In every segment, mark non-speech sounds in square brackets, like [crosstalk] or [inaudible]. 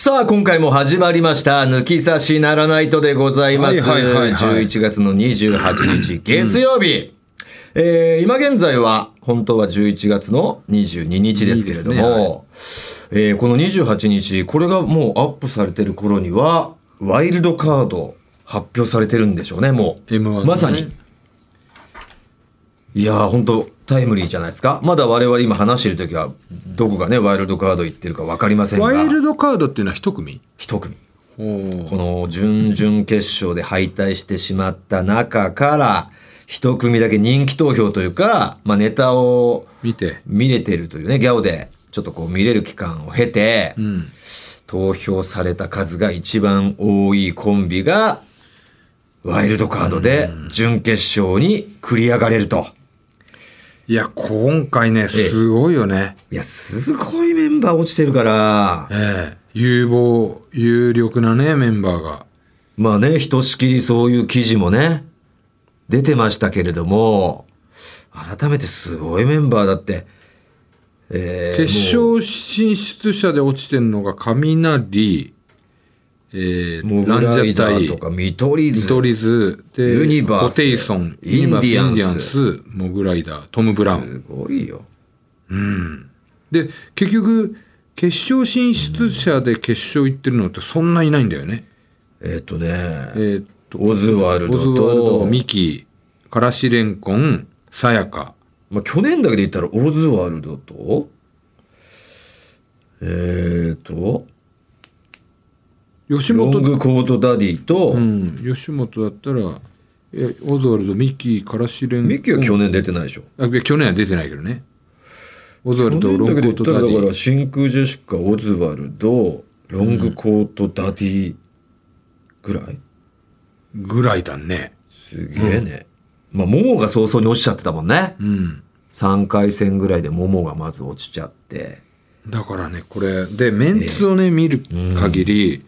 さあ、今回も始まりました。抜き差しならないとでございます。はいはいはいはい11月の28日、月曜日。えー今現在は、本当は11月の22日ですけれども、えーこの28日、これがもうアップされてる頃には、ワイルドカード発表されてるんでしょうね、もう。M1 のねまさに。いやー、本当タイムリーじゃないですか。まだ我々今話してる時は、どこがね、ワイルドカード言ってるか分かりませんが。ワイルドカードっていうのは一組？一組。おこの準々決勝で敗退してしまった中から、一組だけ人気投票というか、まあ、ネタを見て見れてるというね、ギャオで、ちょっとこう見れる期間を経て、ん投票された数が一番多いコンビが、ワイルドカードで準決勝に繰り上がれると。いや今回ねすごいよね。いや、すごいメンバー落ちてるから、ええ。有望有力なねメンバーが。まあね、ひとしきりそういう記事もね、出てましたけれども、改めてすごいメンバーだって、えー決勝進出者で落ちてんのが雷えー、モグライダーとか見取り図見取り図でユニバースホテイソンインディアンス。ンンスモグライダートム・ブラウン。すごいよ。で結局決勝進出者で決勝行ってるのってそんないないんだよね。えっ、とね、えーっとオズワルドオズワルドとミキからしれんこんさやかまあ、去年だけで言ったらオズワルドとえっ、と吉ロン本グコートダディと、うん吉本だったらえオズワルドミキからしれんミッキーは去年出てないでしょ。あ去年は出てないけどね。オズワ去ルドロングコートダディ。らだから真空ジェシカオズワルドロングコートダディぐらい、ぐらいだね。すげえね、まあモモが早々に落ちちゃってたもんね、うん。3回戦ぐらいでモモがまず落ちちゃって。だからねこれでメンツをね見る限り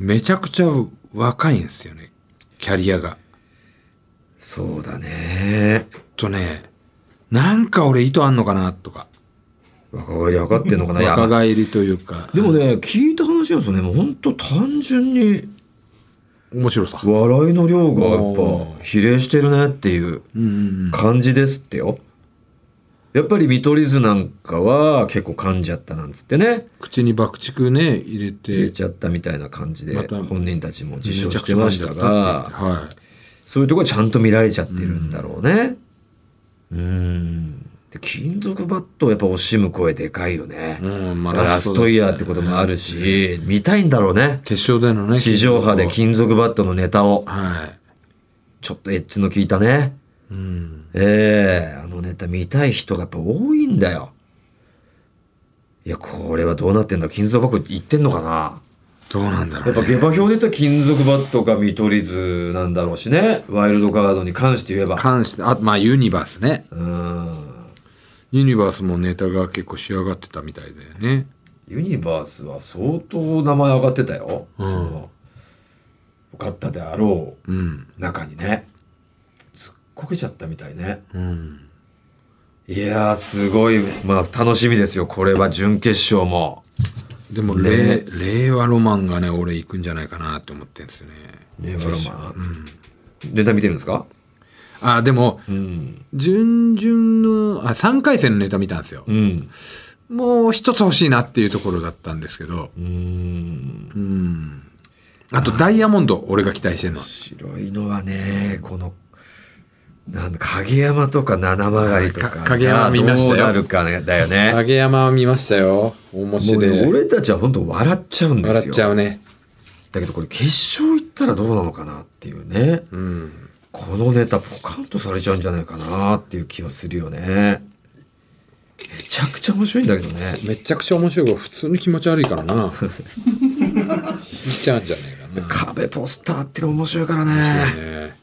めちゃくちゃ若いんですよね。キャリアが。そうだね。とねなんか俺意図あんのかなとか。若返り分かってんのかな若返りというか。でもね聞いた話だとねもうほんと単純に面白さ。笑いの量がやっおぱ比例してるねっていう感じですってよやっぱり見取り図なんかは結構噛んじゃったなんつってね。口に爆竹ね入れて入れちゃったみたいな感じで本人たちも自め称してましたがはそういうところはちゃんと見られちゃってるんだろうね。うん。で金属バットはやっぱ惜しむ声でかいよね。い、うんまあラストイヤーってこともあるし見たいんだろうね。決勝でのね地上波で金属バットのネタを。はい。ちょっとエッジの効いたねうんええあのネタ見たい人がやっぱ多いんだよ。いや、これはどうなってんだ？金属バット言ってんのかな？どうなんだろやっぱう、ね、下馬評で言ったら金属バットか見取り図なんだろうしね。ワイルドカードに関して言えば。関してあまあユニバースねうん。ユニバースもネタが結構仕上がってたみたいだよねユニバースは相当名前上がってたよ。その、受かったであろううん中にね。こけちゃったみたいね。うんいやー、すごい、まあ楽しみですよ。これは準決勝も。でも、令令和ロマンがね俺行くんじゃないかなって思ってるんですよね令和ロマン？ネタ見てるんですか？あでもうん。準々のあ3回戦のネタ見たんですようん。もう一つ欲しいなっていうところだったんですけどうーん。うんあとダイヤモンド俺が期待してるのは白いのはね、この、なんだ影山とか七曲とか。か影山見ましたよ。どうなるかねだよね。影山は見ましたよ。面白い。ね俺たちは本当笑っちゃうんですよ。笑っちゃうね。だけどこれ決勝行ったらどうなのかなっていうね。うんこのネタポカンとされちゃうんじゃないかなっていう気はするよね。めちゃくちゃ面白いんだけどね。めちゃくちゃ面白いけど普通に気持ち悪いからな。[laughs] 引いちゃうんじゃねえかな。壁ポスターっての面白いからね。ね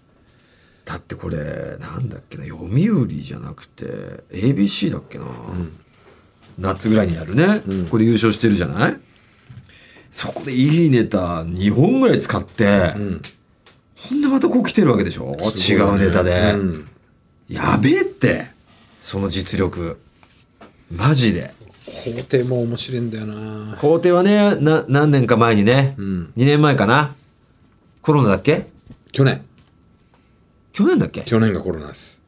だってこれなんだっけな読売じゃなくて ABC だっけな、夏ぐらいにやるね、これ優勝してるじゃない？そこでいいネタ2本ぐらい使って、ん。ほんでまたこう来てるわけでしょ、違うネタで、うん。やべえってその実力。マジで。工程も面白いんだよな。皇帝はねな何年か前にね、ん。2年前かな。コロナだっけ？去年去年だっけ？去年がコロナです。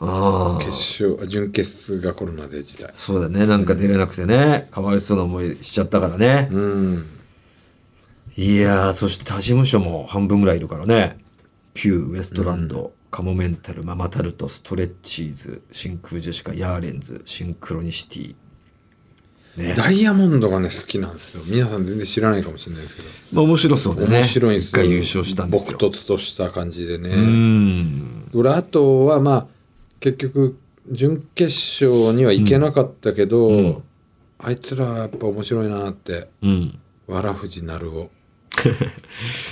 ああ。決勝準決がコロナで辞退そうだね。なんか出れなくてね。かわいそうな思いしちゃったからね、うん。いやーそして他事務所も半分ぐらいいるからね。旧ウエストランド、カモメンタルママタルトストレッチーズ真空ジェシカヤーレンズシンクロニシティね。ダイヤモンドがね好きなんですよ。皆さん全然知らないかもしれないですけど。まあ面白そうでね。面白いんです一回優勝したんですよ。僕とつとした感じでね。うん。俺あとはまあ結局準決勝には行けなかったけど、ん。あいつらはやっぱ面白いなってうん。わらふじなるお [laughs] 好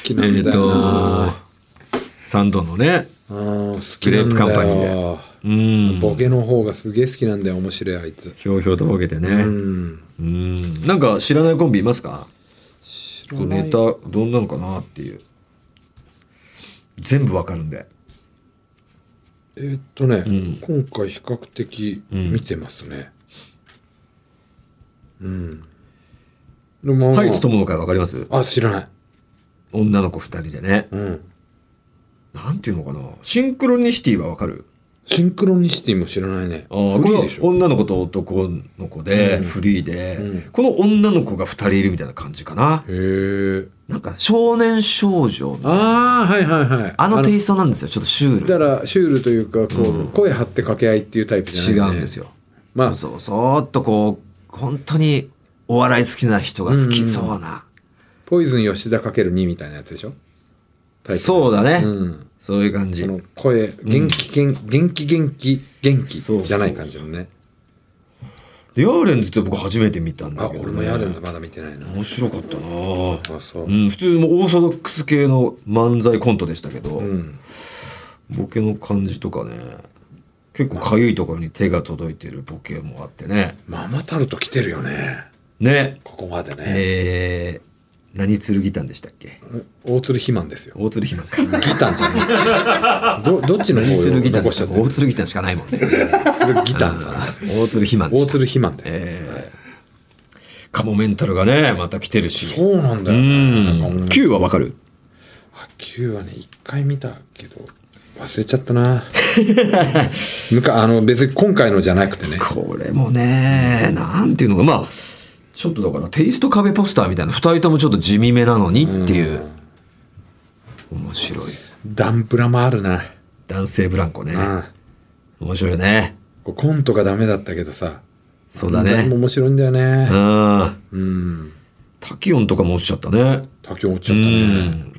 きなんだよな、サンドのねあレープカンパニーようん。ボケの方がすげえ好きなんだよ面白いあいつ。ひょうひょうとボケてね。うん。うん。なんか知らないコンビいますか？知らない。ネタどんなのかなっていう。全部わかるんで。えーっとね、ん。今回比較的見てますね。うん、でもまあ。ハイツ友の会わかります？あ知らない。女の子二人でね。うん。なんていうのかな？シンクロニシティはわかる？シンクロニシティも知らないね。あーこれはフリーでしょ。女の子と男の子で、フリーで、うん。この女の子が二人いるみたいな感じかな。へえなんか少年少女みたいな。ああはいはいはい。あのテイストなんですよちょっとシュール。だからシュールというかこう、声張って掛け合いっていうタイプじゃない、ね、違うんですよ。まあ。そうそーっとこう本当にお笑い好きな人が好きそうな、ポイズン吉田かける2みたいなやつでしょ？そうだね、うんそういう感じ。声元気元元気元気元気じゃない感じのね。ヤーレンズって僕初めて見たんだあけど、ね、俺もヤーレンズまだ見てないな。面白かったな。あそう。うん、普通のオーソドックス系の漫才コントでしたけど、うん。ボケの感じとかね結構かゆいところに手が届いてるボケもあってね。ママタルト来てるよね。ね。ここまでね、えー、何鶴ギタンでしたっけ？大鶴肥満ですよ。大鶴ひまん。かギタンじゃない。で [laughs] すどどっちの方何を残しちゃってる？大鶴ギタンしかないもんね。それギタンさん。大鶴ひまんでした。大鶴肥満です、えーカモメンタルがねまた来てるし。そうなんだうよね Q はわかる？あ9はね一回見たけど忘れちゃったな。[laughs] あの別に今回のじゃなくてね。これもね、なんていうのか、まあ、ちょっとだからテイスト壁ポスターみたいな、二人ともちょっと地味めなのにっていう、面白い。ダンプラもあるな、男性ブランコね。うん面白いよね。こうコントがダメだったけどさそうだ漫才もね。面白いんだようねん。うんタキオンとかも落ちちゃったね。滝落ちちゃうったねん。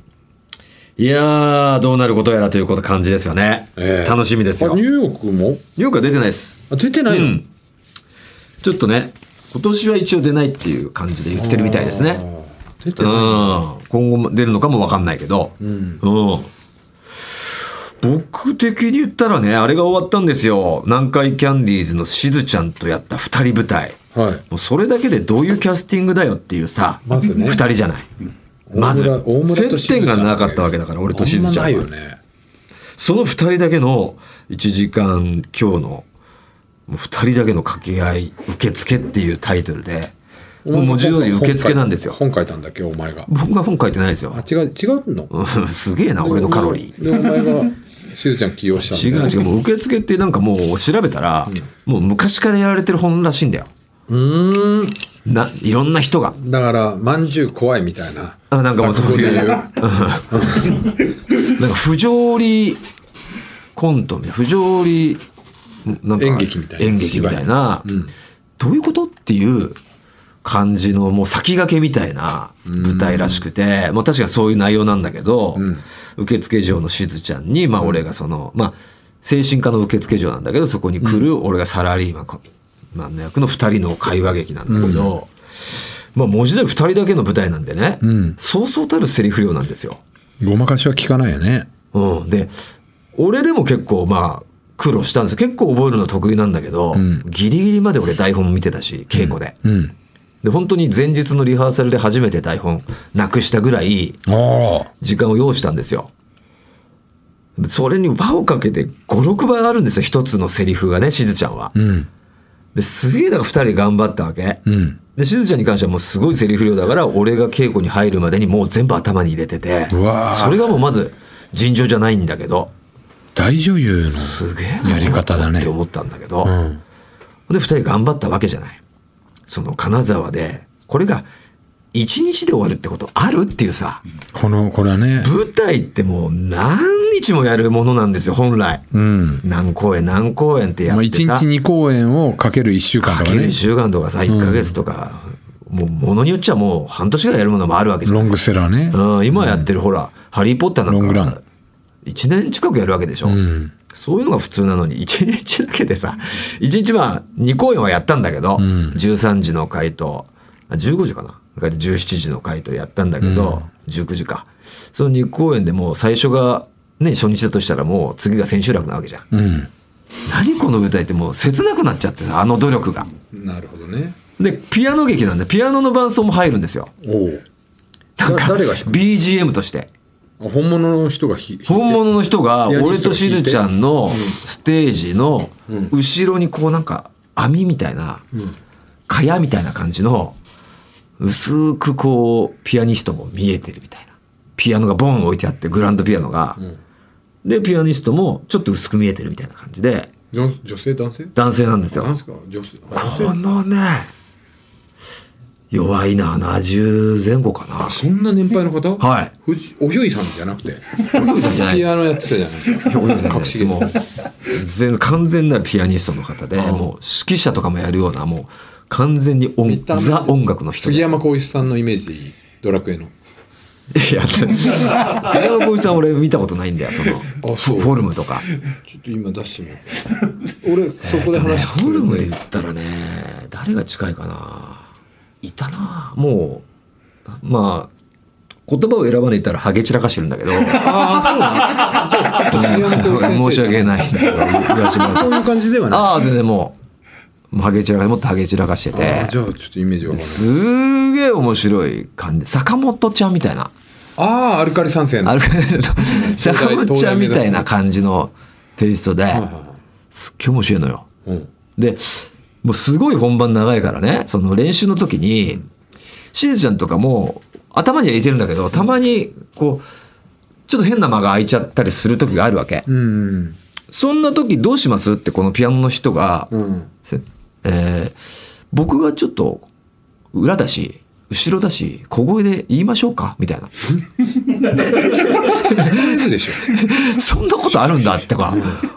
いやー、どうなることやらということ感じですよね。ええ楽しみですよ。あニュニューヨークも？ーヨークは出てないです。あ出てないの、うんちょっとね、今年は一応出ないっていう感じで言ってるみたいですね。出てうんない、今後も出るのかも分かんないけど、うん。うん。僕的に言ったらねあれが終わったんですよ。南海キャンディーズのしずちゃんとやった2人舞台。はい。もうそれだけでどういうキャスティングだよっていうさ、まずね。2人じゃない。まず接点がなかったわけだから俺としずちゃんは。ね。その2人だけの1時間今日のもう2人だけの掛け合い受付っていうタイトルでもう文字通り受付なんですよ。本書いたんだっけお前が。僕が本書いてないですよ。あ違う違うの？う [laughs] んすげえな俺のカロリー。でお前がしずちゃん起用したんだ。よ違う違うもう受付ってなんかもう調べたら、もう昔からやられてる本らしいんだよ。うーん。ないろんな人が。だからまんじゅう怖いみたいな。あなんかもう。そういう。[laughs] なんか不条理コントみたいな。不条理なんか演劇みたいな。演劇みたいな、どういうことっていう感じのもう先駆けみたいな舞台らしくて、もう確かにそういう内容なんだけど、受付嬢のしずちゃんに、まあ俺がその、まあ精神科の受付嬢なんだけど、そこに来る俺がサラリーマンマンの役の二人の会話劇なんだけど、まあ文字通り二人だけの舞台なんでね、そうそうたるセリフ量なんですよ。ごまかしは聞かないよね。うん。で、俺でも結構まあ苦労したんですよ。結構覚えるの得意なんだけど、ギリギリまで俺台本見てたし、稽古で。うん。で、本当に前日のリハーサルで初めて台本なくしたぐらい。時間を要したんですよ。それに輪をかけて5、6倍あるんですよ。一つのセリフがね、しずちゃんは。うん。ですげえだから二人頑張ったわけ。うん。で、しずちゃんに関してはもうすごいセリフ量だから、俺が稽古に入るまでにもう全部頭に入れててそれがもうまず尋常じゃないんだけど、大女優すげえなのやり方だねって。思ったんだけど、うん。で、二人頑張ったわけじゃない。その金沢で、これが一日で終わるってことあるっていうさ、この、これはね。舞台ってもう何日もやるものなんですよ、本来。うん。何公演何公演ってやまあ、ってさ。1日2公演をかける1週間かけるとかね1。週間とかさ、1ヶ月とか、もうものによっちゃもう半年ぐらいやるものもあるわけじゃん。ロングセラーね。うん、今やってるほら、ハリー・ポッターなんロングランか、1年近くやるわけでしょ。うん。そういうのが普通なのに、1日だけでさ、1日まあ、2公演はやったんだけど、ん13時の回と、あ15時かな。それから17時の回とやったんだけど、19時か。その2公演でもう最初が、ね、初日だとしたらもう次が千秋楽なわけじゃん。うん。何この舞台ってもう切なくなっちゃってさ、あの努力が。なるほどね。で、ピアノ劇なんで、ピアノの伴奏も入るんですよ。おお。なんか、誰が弾く BGM として。本物の人が本物の人が俺としずちゃんのステージの後ろにこうなんか網みたいな蚊帳みたいな感じの薄くこうピアニストも見えてるみたいな。ピアノがボン置いてあってグランドピアノが。でピアニストもちょっと薄く見えてるみたいな感じで。女女性男性？男性なんですよ。このね弱いな70前後かな。あそんな年配の方？はい。藤おひょいさんじゃなくて？おひょいさんじゃないピアノやってたじゃないですか。おひょいさんもう全完全なるピアニストの方でもう指揮者とかもやるようなもう完全に音ザ音楽の人で。杉山浩一さんのイメージドラクエの。いや杉山浩一さん俺見たことないんだよそのフォルムとか。ちょっと今出してみよう。俺そこでね話フォルムで言ったらね誰が近いかないたな。もうまあ言葉を選ばないったらハゲ散らかしてるんだけど。ああそうなんだ。ちょっと杉山浩一先生申し訳ない。んだけど言わせてもらってこういう感じではない。ああ全然もう。ハゲ散らかもっとハゲ散らかしてて。じゃあちょっとイメージわかすげえ面白い感じ。坂本ちゃんみたいな。ああアルカリ三世の。[laughs] 坂本ちゃんみたいな感じのテイストではいはいすっげえ面白いのよ。うん。でもうすごい本番長いからね。その練習の時にしずちゃんとかも頭には入れてるんだけどたまにこうちょっと変な間が空いちゃったりする時があるわけ。うんそんな時どうしますってこのピアノの人が、うん。せえー僕がちょっと裏だし後ろだし小声で言いましょうか？みたいな。[laughs] [laughs] そんなことあるんだってか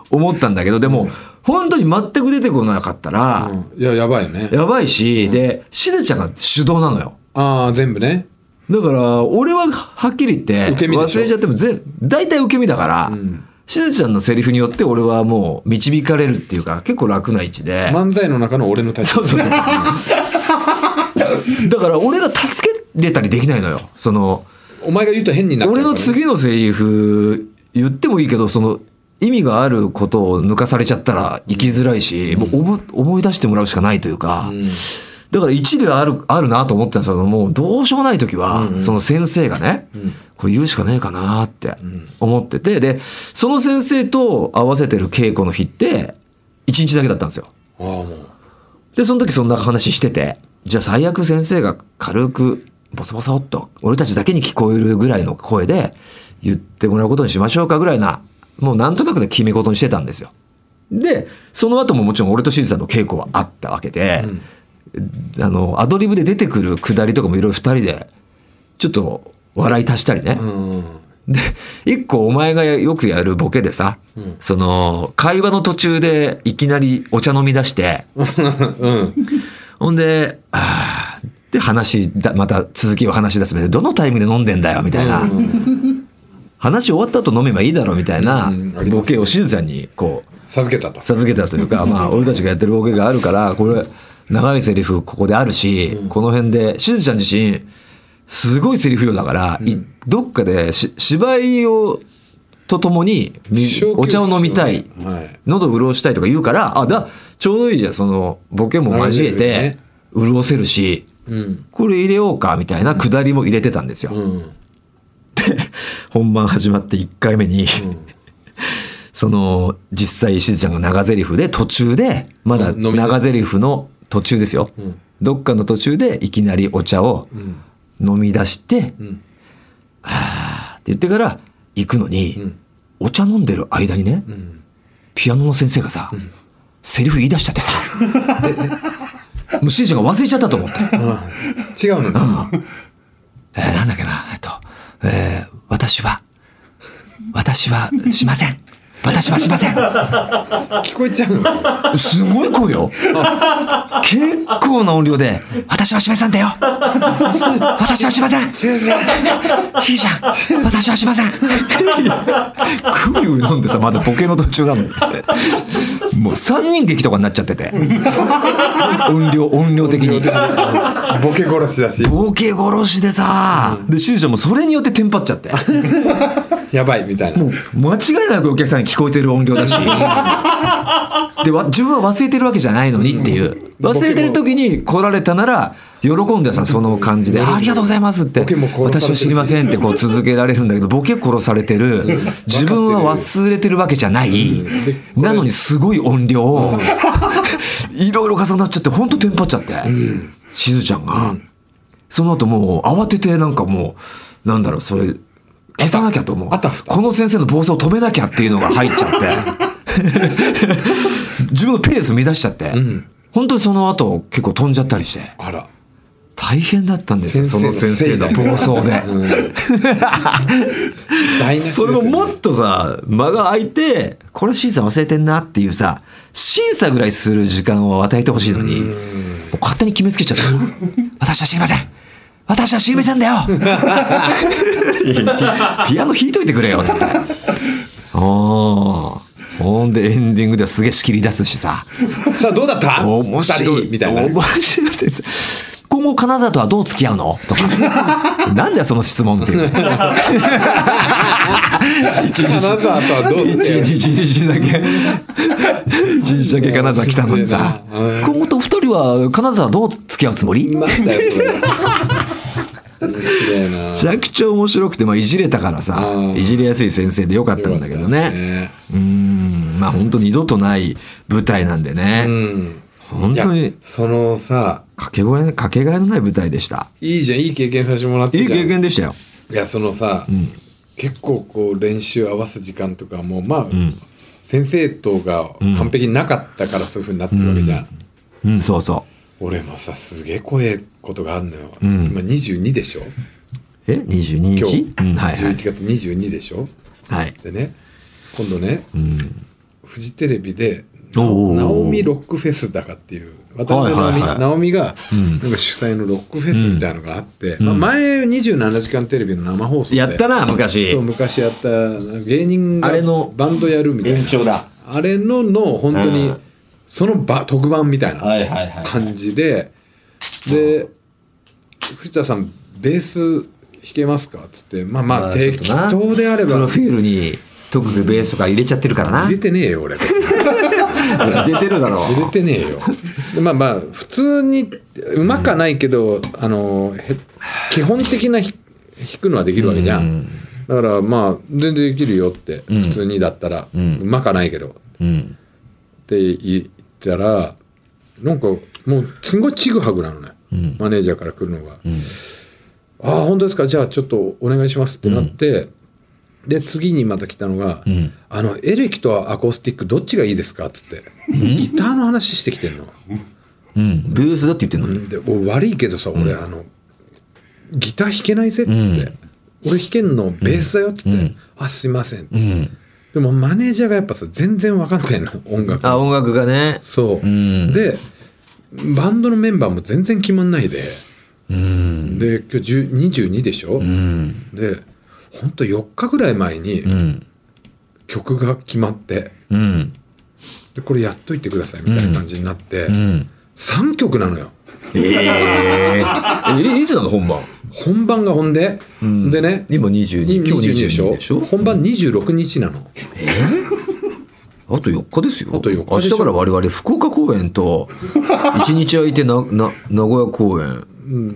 思ったんだけどでも本当に全く出てこなかったらうん。いややばいよね。やばいしでしずちゃんが主導なのよ。ああ全部ね。だから俺ははっきり言って忘れちゃってもぜ大体受け身だからしずちゃんのセリフによって俺はもう導かれるっていうか結構楽な位置で。漫才の中の俺の立場。そうそう。そ [laughs] うだから俺が助けれたりできないのよ。そのお前が言うと変になっね。俺の次のセリフ言ってもいいけどその意味があることを抜かされちゃったら生きづらいし、もう思思い出してもらうしかないというか、だから一理あるあるなと思ってたんですけどもうどうしようもない時は、その先生がね、これ言うしかねえかなって思っててでその先生と合わせてる稽古の日って1日だけだったんですよ。で、その時そんな話してて、じゃあ最悪先生が軽く、ボソボソっと、俺たちだけに聞こえるぐらいの声で言ってもらうことにしましょうかぐらいな、もうなんとなくで決め事にしてたんですよ。で、その後ももちろん俺としずさんの稽古はあったわけで、あの、アドリブで出てくるくだりとかもいろいろ二人で、ちょっと笑い足したりね、うん。で、一個お前がよくやるボケでさ、その、会話の途中でいきなりお茶飲み出して、[laughs] ほんで、あーで、話だ、また続きを話し出す。どのタイミングで飲んでんだよ、みたいな。話終わった後飲めばいいだろ、みたいなボケをしずちゃんに、こう、授けたと。授けたというか、まあ、[laughs] 俺たちがやってるボケがあるから、これ、長いセリフここであるし、この辺で、しずちゃん自身、すごいセリフ量だから、いどっかでし芝居を、とともに、お茶を飲みたい、はい。喉潤したいとか言うから、あ、だ、ちょうどいいじゃん、その、ボケも交えてね、潤せるし、うん。これ入れようか、みたいなくだりも入れてたんですよ。本番始まって1回目に、[laughs] その、実際しずちゃんが長台詞で途中で、まだ長台詞の途中ですよ。ん。どっかの途中でいきなりお茶をん。飲み出して、うん。って言ってから行くのに、ん。お茶飲んでる間にね、ん。ピアノの先生がさ、セリフ言い出しちゃってさ、[laughs] もうしずちゃんが忘れちゃったと思って。違うのね。えーなんだっけな、えっと、えー私は、私はしません。私はしません。聞こえちゃうの？すごい声よ。結構な音量で、私はしませんだよ。私はしません。しーちゃん、私はしません。クビ飲んでさ、まだボケの途中なのに。もう三人劇とかになっちゃってて。音量、音量的に。ボケ殺しだし。ボケ殺しでさ、で、しーちゃんもそれによってテンパっちゃって。やばいみたいな。もう間違いなくお客さんに聞こえてる音量だし。[laughs] でわ自分は忘れてるわけじゃないのにっていう。忘れてる時に来られたなら喜んでさその感じで「あありがとうございます」って私は知りませんってこう続けられるんだけどボケ殺されてる。自分は忘れてるわけじゃない。なのにすごい音量を [laughs] いろいろ重なっちゃって本当テンパっちゃってしずちゃんが。その後もう慌ててなんかもうなんだろうそれ消さなきゃと思う。あたふたこの先生の暴走を止めなきゃっていうのが入っちゃって。[laughs] 自分のペース乱しちゃって、本当にその後結構飛んじゃったりして。あら。大変だったんですよその先生の暴走で。[laughs] それももっとさ間が空いてこれ審査忘れてんなっていうさ審査ぐらいする時間を与えてほしいのに勝手に決めつけちゃって。さ [laughs] 私は知りません私は知りませんだよ。[laughs] ピアノ弾いといてくれよ。っつってああほんでエンディングではすげえ仕切り出すしさ。さあどうだった？面白い。みたいな。面白いです。今後金沢とはどう付き合うの？とか。[laughs] なんだよその質問っていう。金沢とはどう一日一日だけ。一日だけ金沢来たのにさ。うん今後と二人は金沢どう付き合うつもり？めなんだよそれ。ちゃくちゃ面白くて、まあ、いじれたからさうん。いじりやすい先生でよかったんだけどね。ね。うん。まあ本当二度とない舞台なんでうねん。本当に。そのさ、かけ声かけがえのない舞台でした。いいじゃん、いい経験させてもらっていい経験でしたよ。いやそのさ、結構こう練習合わす時間とかもまあ、先生とが完璧になかったからそういうふうになってるわけじゃん、うん。そうそ俺もさすげえ怖いことがあんのよ、今22でしょ？うえ22今日、日。うんはいはい。11月22でしょ？はい。でね今度ね、フジテレビでナオミロックフェスだかっていう渡辺直美,、はいはいがなんか主催のロックフェスみたいなのがあって、まあ、前27時間テレビの生放送でやったな昔。そう昔やった芸人があれのバンドやるみたいな。延長だ。あれのの本当にうん。その場特番みたいなはいはいはい。感じでで藤田さんベース弾けますか？っつってまあまあ適当であれば。プロフィールに特にベースとか入れちゃってるからな。入れてねえよ俺。[laughs] 入れてるだろ。入れてねえよ。でまあまあ普通にうまかないけど、あのへ基本的なひ弾くのはできるわけじゃん、だからまあ全然できるよって、普通にだったら、うまかないけど。うん。って言ったらなんかもうすごいちぐはぐなのね、マネージャーから来るのが「ああ本当ですか？じゃあちょっとお願いします」ってなって、で次にまた来たのが「あのエレキとアコースティックどっちがいいですか?」っつって。ギターの話してきてんの。うん。ベースだって言ってんのに。でお悪いけどさ俺、あのギター弾けないぜっつって、俺弾けんのベースだよ」っつって「あすいません」うん。でもマネージャーがやっぱさ全然わかんないの。音楽。あ、音楽がね。そう、うん。でバンドのメンバーも全然決まんないで、うん。で今日10 22でしょ、うん。でほんと4日ぐらい前にうん。曲が決まって。うん。でこれやっといてくださいみたいな感じになって、うん。3曲なのよ。えええ、いつなの本番？本番がほんで、ん。でね。今22。今今日22でしょ？22でしょ？本番26日なのあと4日ですよ。あと4日明日から我々福岡公演と、[laughs] 1日空いてな、な、名古屋公演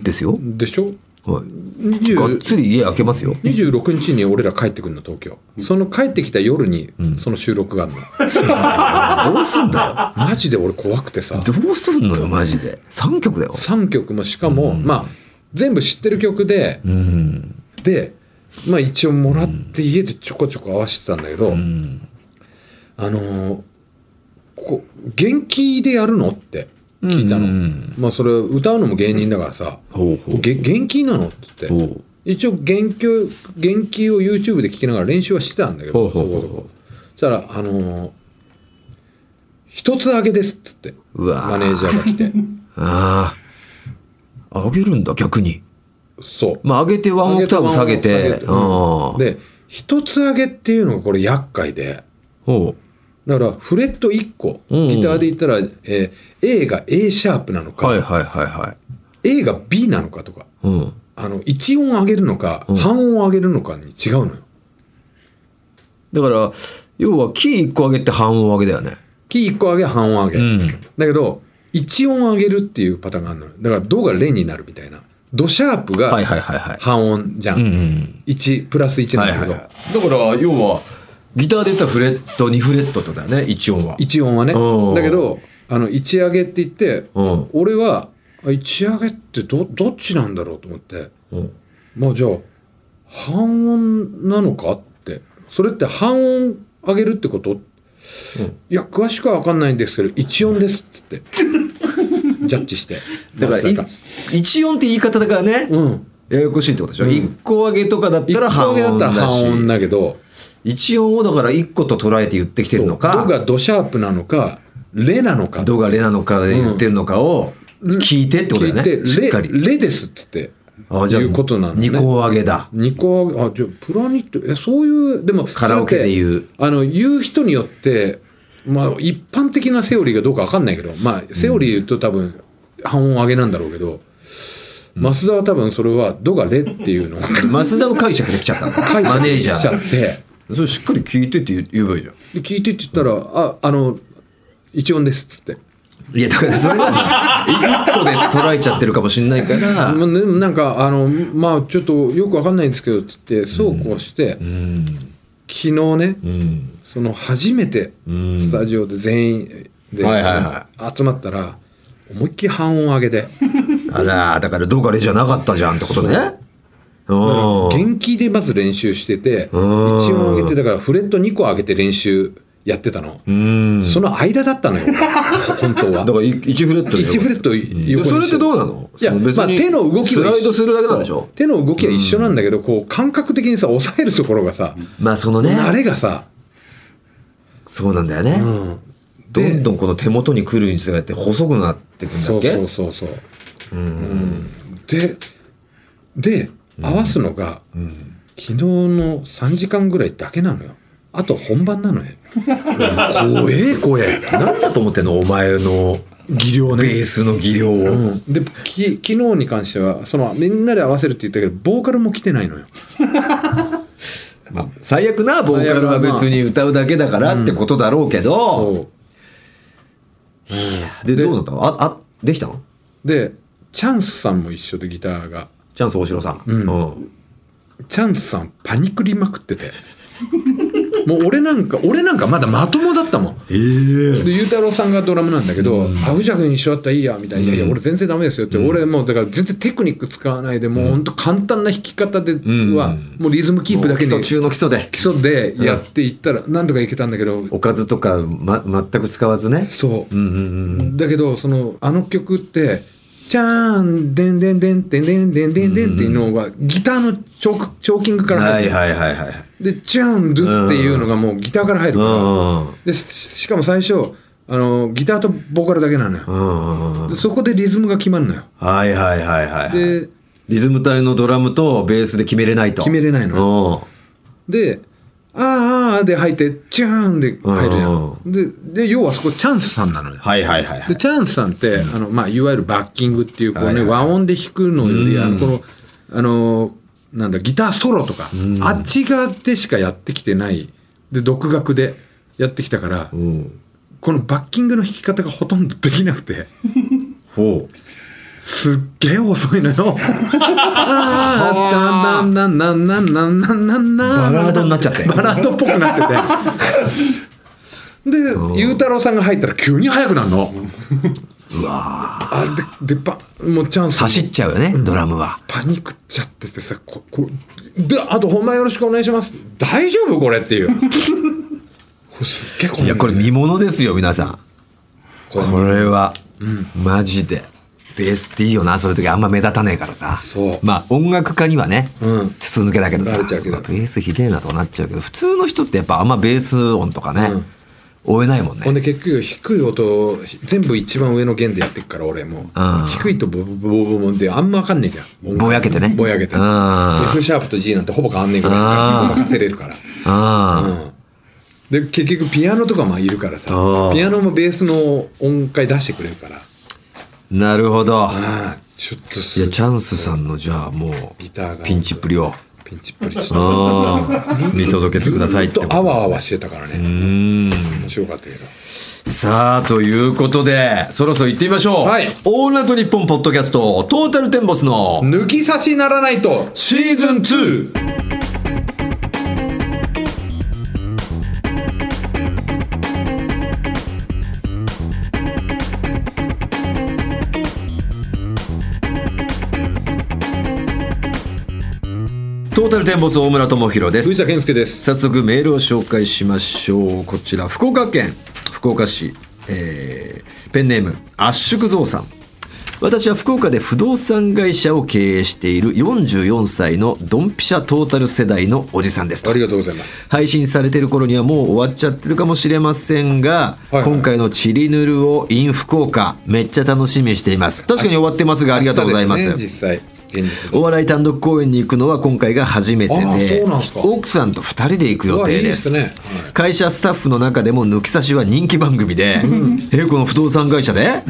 ですよ。でしょ？はい。20がっつり家開けますよ。26日に俺ら帰ってくるの東京その帰ってきた夜にその収録があるの、[laughs] どうすんだマジで俺怖くてさよ。どうすんのよ、マジで。3曲だよ。3曲もしかも、まあ全部知ってる曲で、うん。でまあ一応もらって家でちょこちょこ合わせてたんだけど、うん。あのーこ元気でやるの？って聞いたの、うんうんまあそれ歌うのも芸人だからさ。ほうほう。げ元気なの？って言って。一応元気を元気を YouTube で聞きながら練習はしてたんだけどそこそしたらあのー一つ上げです」っつってマネージャーが来て。[laughs] ああ。上げるんだ、逆に。そう。まあ、上げてワンオクターブ下げて。で一つ上げっていうのがこれ厄介で。ほだからフレット1個うんギターで言ったら、えー A が A シャープなのう。か、はいはいはいはい。A が B なのかとかうん。あの1音上げるのか、うん半音上げるのかに違うのよだから、要はキー1個上げて半音上げだよね。キー1個上げ半音上げ、うんだけど1音上げるっていうパターンがあるのよだからドがレになるみたいなドシャープがはいはいはいはい。半音じゃん、うんうん。1プラス1なんだけど、だから、要は、ギターで言ったらフレット、2フレットとだよね、1音は。1音はね。うん。だけどあの1上げって言って、うん。俺はあ1上げってどどっちなんだろうと思って。うん。まあじゃあ半音なのかって。それって半音上げるってこと、いや詳しくは分かんないんですけど1音ですっつって。[laughs] ジャッジして。だから、いまさか。1音って言い方だからね、うん。ややこしいってことでしょ？うん。1個上げとかだっ1たら半個上げだったら音だし。半音だけど1音をだから1個と捉えて言ってきてるのかド、がドシャープなのかレなのかドがレなのかで言ってるのかを聞いてってことだよね。しっかり。レレですっつってあじゃあいうことなのね2個上げだ。二個上げあじゃあプラニットえそういうでもカラオケで言うあの言う人によってまあ一般的なセオリーがどうか分かんないけどまあセオリー言うと多分半音上げなんだろうけど、増田は多分それは「ドがレ」っていうのを増田の解釈できちゃったマネージャしちゃっー。てそれしっかり聞いてって言言えばいいじゃん。で聞いてって言ったら「ああの一音です」っつって。いやだからそれは [laughs] 1個で捉えちゃってるかもしれないから。なんかあのまあちょっとよくわかんないんですけどつってそうこうして、うん。昨日ね、うん。その初めてんスタジオで全員で集まったら思いっきり半音上げであら、だからドガレじゃなかったじゃんってことね。うん。元気でまず練習してて一うん。音上げてだからフレット2個上げて練習やってたの、うん。その間だったのよ。[laughs] 本当は。だから1フレットで1フレット横それってどうなの？いやまあ手の動きはスライドするだけなんでしょ？手の動きは一緒なんだけど、こう感覚的にさ抑えるところがさ、まあそのね、慣れがさ、そうなんだよね。うん、どんどんこの手元に来るにつれて細くなっていくんだっけ？そうそうそうそう、うん。でで合わすのが、昨日の3時間ぐらいだけなのよ。あと本番なのよ。怖え怖え。[laughs] なんだと思ってんのお前の技量ベースの技量を。うん、でき昨日に関してはそのみんなで合わせるって言ったけどボーカルも来てないのよ。[laughs] まあ、最悪なボーカルは別に歌うだけだからってことだろうけど、そう。でどうなった？のああできたの？でチャンスさんも一緒でギターがチャンス大城さん、うん。チャンスさんパニクりまくってて。もう俺なんか俺なんかまだまともだったもん。ええ。で裕太郎さんがドラムなんだけど「あ宇治君一緒だったらいいや」みたいな「いやいや俺全然ダメですよ」って、俺もうだから全然テクニック使わないでもうほん。と簡単な弾き方では、もうリズムキープだけに基礎中の基礎で。基礎でやっていったら何とかいけたんだけど、おかずとか、ま、全く使わずね。そう、うんうんうん。だけどそのあの曲ってチャーン、デンデンデン、デンデンデンデンデンっていうのが、ギターのチョーキングから入る。はいはいはいはい。で、チャーン、ドゥっていうのがもうギターから入るから。で、しかも最初、あの、ギターとボーカルだけなのよ。でそこでリズムが決まるのよ。はいはいはいはい。で、リズム隊のドラムとベースで決めれないと。決めれないの。で、あーあーで入って、チャーンで入るじゃん。で、で、要はそこチャンスさんなのよ。はいはいはいはい。でチャンスさんって、あのまあ、いわゆるバッキングっていうこう、ねはいはい和音で弾くのより、あのこのあのなんだギターソロとか、あっち側でしかやってきてないで独学でやってきたから、うん。このバッキングの弾き方がほとんどできなくてほう。すっげえ遅いのよ。ああだんだんだんだんだんだんだんだんバラードになっちゃってバラードっぽくなってて。で、ゆうたろうさんが入ったら急に速くなるの。うわあででパもうチャンス走っちゃうよね、ドラムは。パニックっちゃっててさここであと「本番よろしくお願いします」大丈夫これっていうこれすっげえこいや、これ見物ですよ、皆さん。これこれは、マジで。ベースっていいよな、そういう時あんま目立たねえからさ。まあ、音楽家にはね、うん。筒抜けだけどさ、バレちゃうけど。まあベースひでえなとなっちゃうけど、普通の人ってやっぱあんまベース音とかね、追えないもんね。ほんで結局低い音全部一番上の弦でやってくから俺も。うん。低いとボボボボボボであんま分かんねえじゃんぼやけてねぼやけてうん F シャープと G なんてほぼ変わんねえぐらいか任せれるからあうんで結局ピアノとかもいるからさピアノもベースの音階出してくれるからあ、なるほど。ちょっとすいや、チャンスさんのじゃあもう、ギターがピンチっぷりを、ピンチっぽいちょっと見届けてくださいってことずっとあわあわしてたからねうん。面白かったけどさあ、ということで、そろそろ行ってみましょう。はいオールナイトニッポンポッドキャスト、トータルテンボスの抜き差しならないとシーズン 2! タルテンボス大村智弘です。藤田健介です。早速メールを紹介しましょう。こちら福岡県福岡市、えーペンネーム圧縮蔵さん私は福岡で不動産会社を経営している44歳のドンピシャトータル世代のおじさんですと。ありがとうございます。配信されてる頃にはもう終わっちゃってるかもしれませんが、はいはい。今回のチリヌルを in 福岡めっちゃ楽しみにしています。確かに終わってますがありがとうございますね実際お笑い単独公演に行くのは今回が初めてあで奥さんと2人で行く予定です。ねはい会社スタッフの中でも抜き差しは人気番組で、えこの不動産会社で？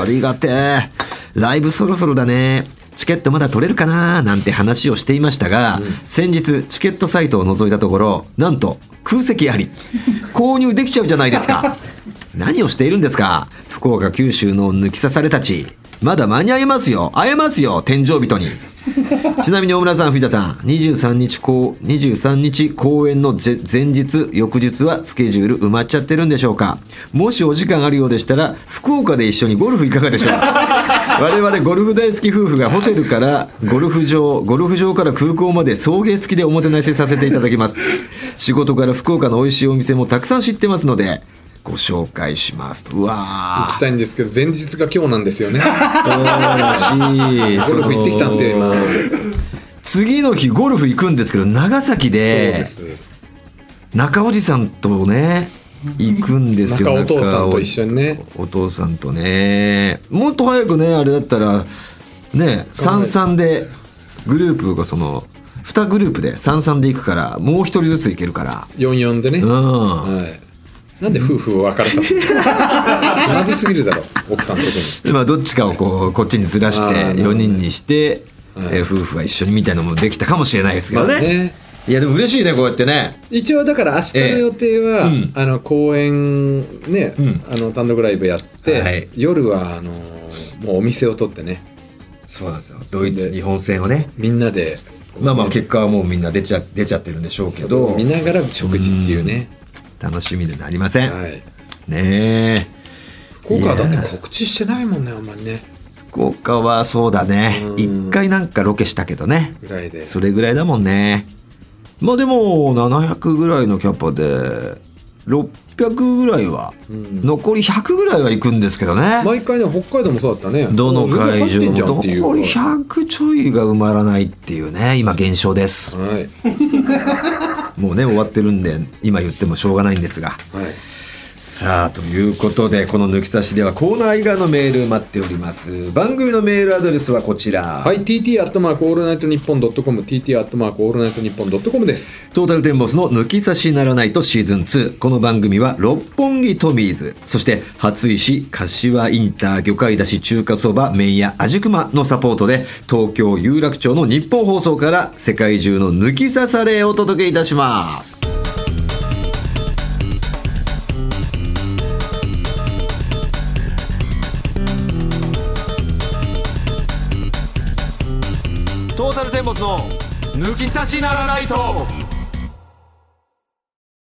ありがてえ。ライブそろそろだね。チケットまだ取れるかな？なんて話をしていましたが、先日チケットサイトを覗いたところなんと空席あり。購入できちゃうじゃないですか。[laughs] 何をしているんですか？福岡九州の抜き刺されたちまだ間に合いますよ。会えますよ天井人に。[laughs] ちなみに大村さん藤田さん。23日公23日公演のぜ前日翌日はスケジュール埋まっちゃってるんでしょうか。もしお時間あるようでしたら福岡で一緒にゴルフいかがでしょう [laughs] 我々ゴルフ大好き夫婦がホテルからゴルフ場ゴルフ場から空港まで送迎付きでおもてなしさせていただきます。仕事から福岡の美味しいお店もたくさん知ってますのでご紹介しますと。うわー。行きたいんですけど前日が今日なんですよね。そうらしい。ゴルフ行ってきたんですよ今。次の日ゴルフ行くんですけど長崎で中おじさんとね行くんですよ。中お父さんと中一緒にね。お父さんとね。もっと早くねあれだったらね三々でグループがその2グループで三々で行くからもう一人ずつ行けるから。44でね、うん。はいなんで夫婦を別れたの？[laughs] まずすぎるだろ奥さんとこに。まあどっちかをこうこっちにずらしてあーなるほど4人にして、えー夫婦は一緒にみたいなのもできたかもしれないですけどね,、まあね。いやでも嬉しいねこうやってね。一応だから明日の予定は、ええうん。あの公演ね、うん。あの単独ライブやって、はい夜はあのもうお店を取ってね。そうなんですよ。ドイツ日本戦をね。みんなでまあまあ結果はもうみんな出ちゃ出ちゃってるんでしょうけど。見ながら食事っていうね、楽しみでなりません、はい。ねえ。福岡はだって告知してないもんねあんまりね。福岡はそうだね。うん。一回なんかロケしたけどね。ぐらいで。それぐらいだもんね。まあでも700ぐらいのキャパで600ぐらいは、残り100ぐらいは行くんですけどね。毎回ね北海道もそうだったね。どの会場も残り100ちょいが埋まらないっていうね、今現象です。はい [laughs] もうね、終わってるんで、今言ってもしょうがないんですが。さあということでこの抜き差しではコーナー以外のメール待っております。番組のメールアドレスはこちら、はい TT アットマークオールナイトニッポンドットコム TT アットマークオールナイトニッポンドットコムです。トータルテンボスの抜き差しならないとシーズン2この番組は六本木トミーズ。そして初石柏インター魚介だし中華そば麺屋味熊のサポートで東京有楽町のニッポン放送から世界中の抜き差しをお届けいたします天没の抜き差しならないと。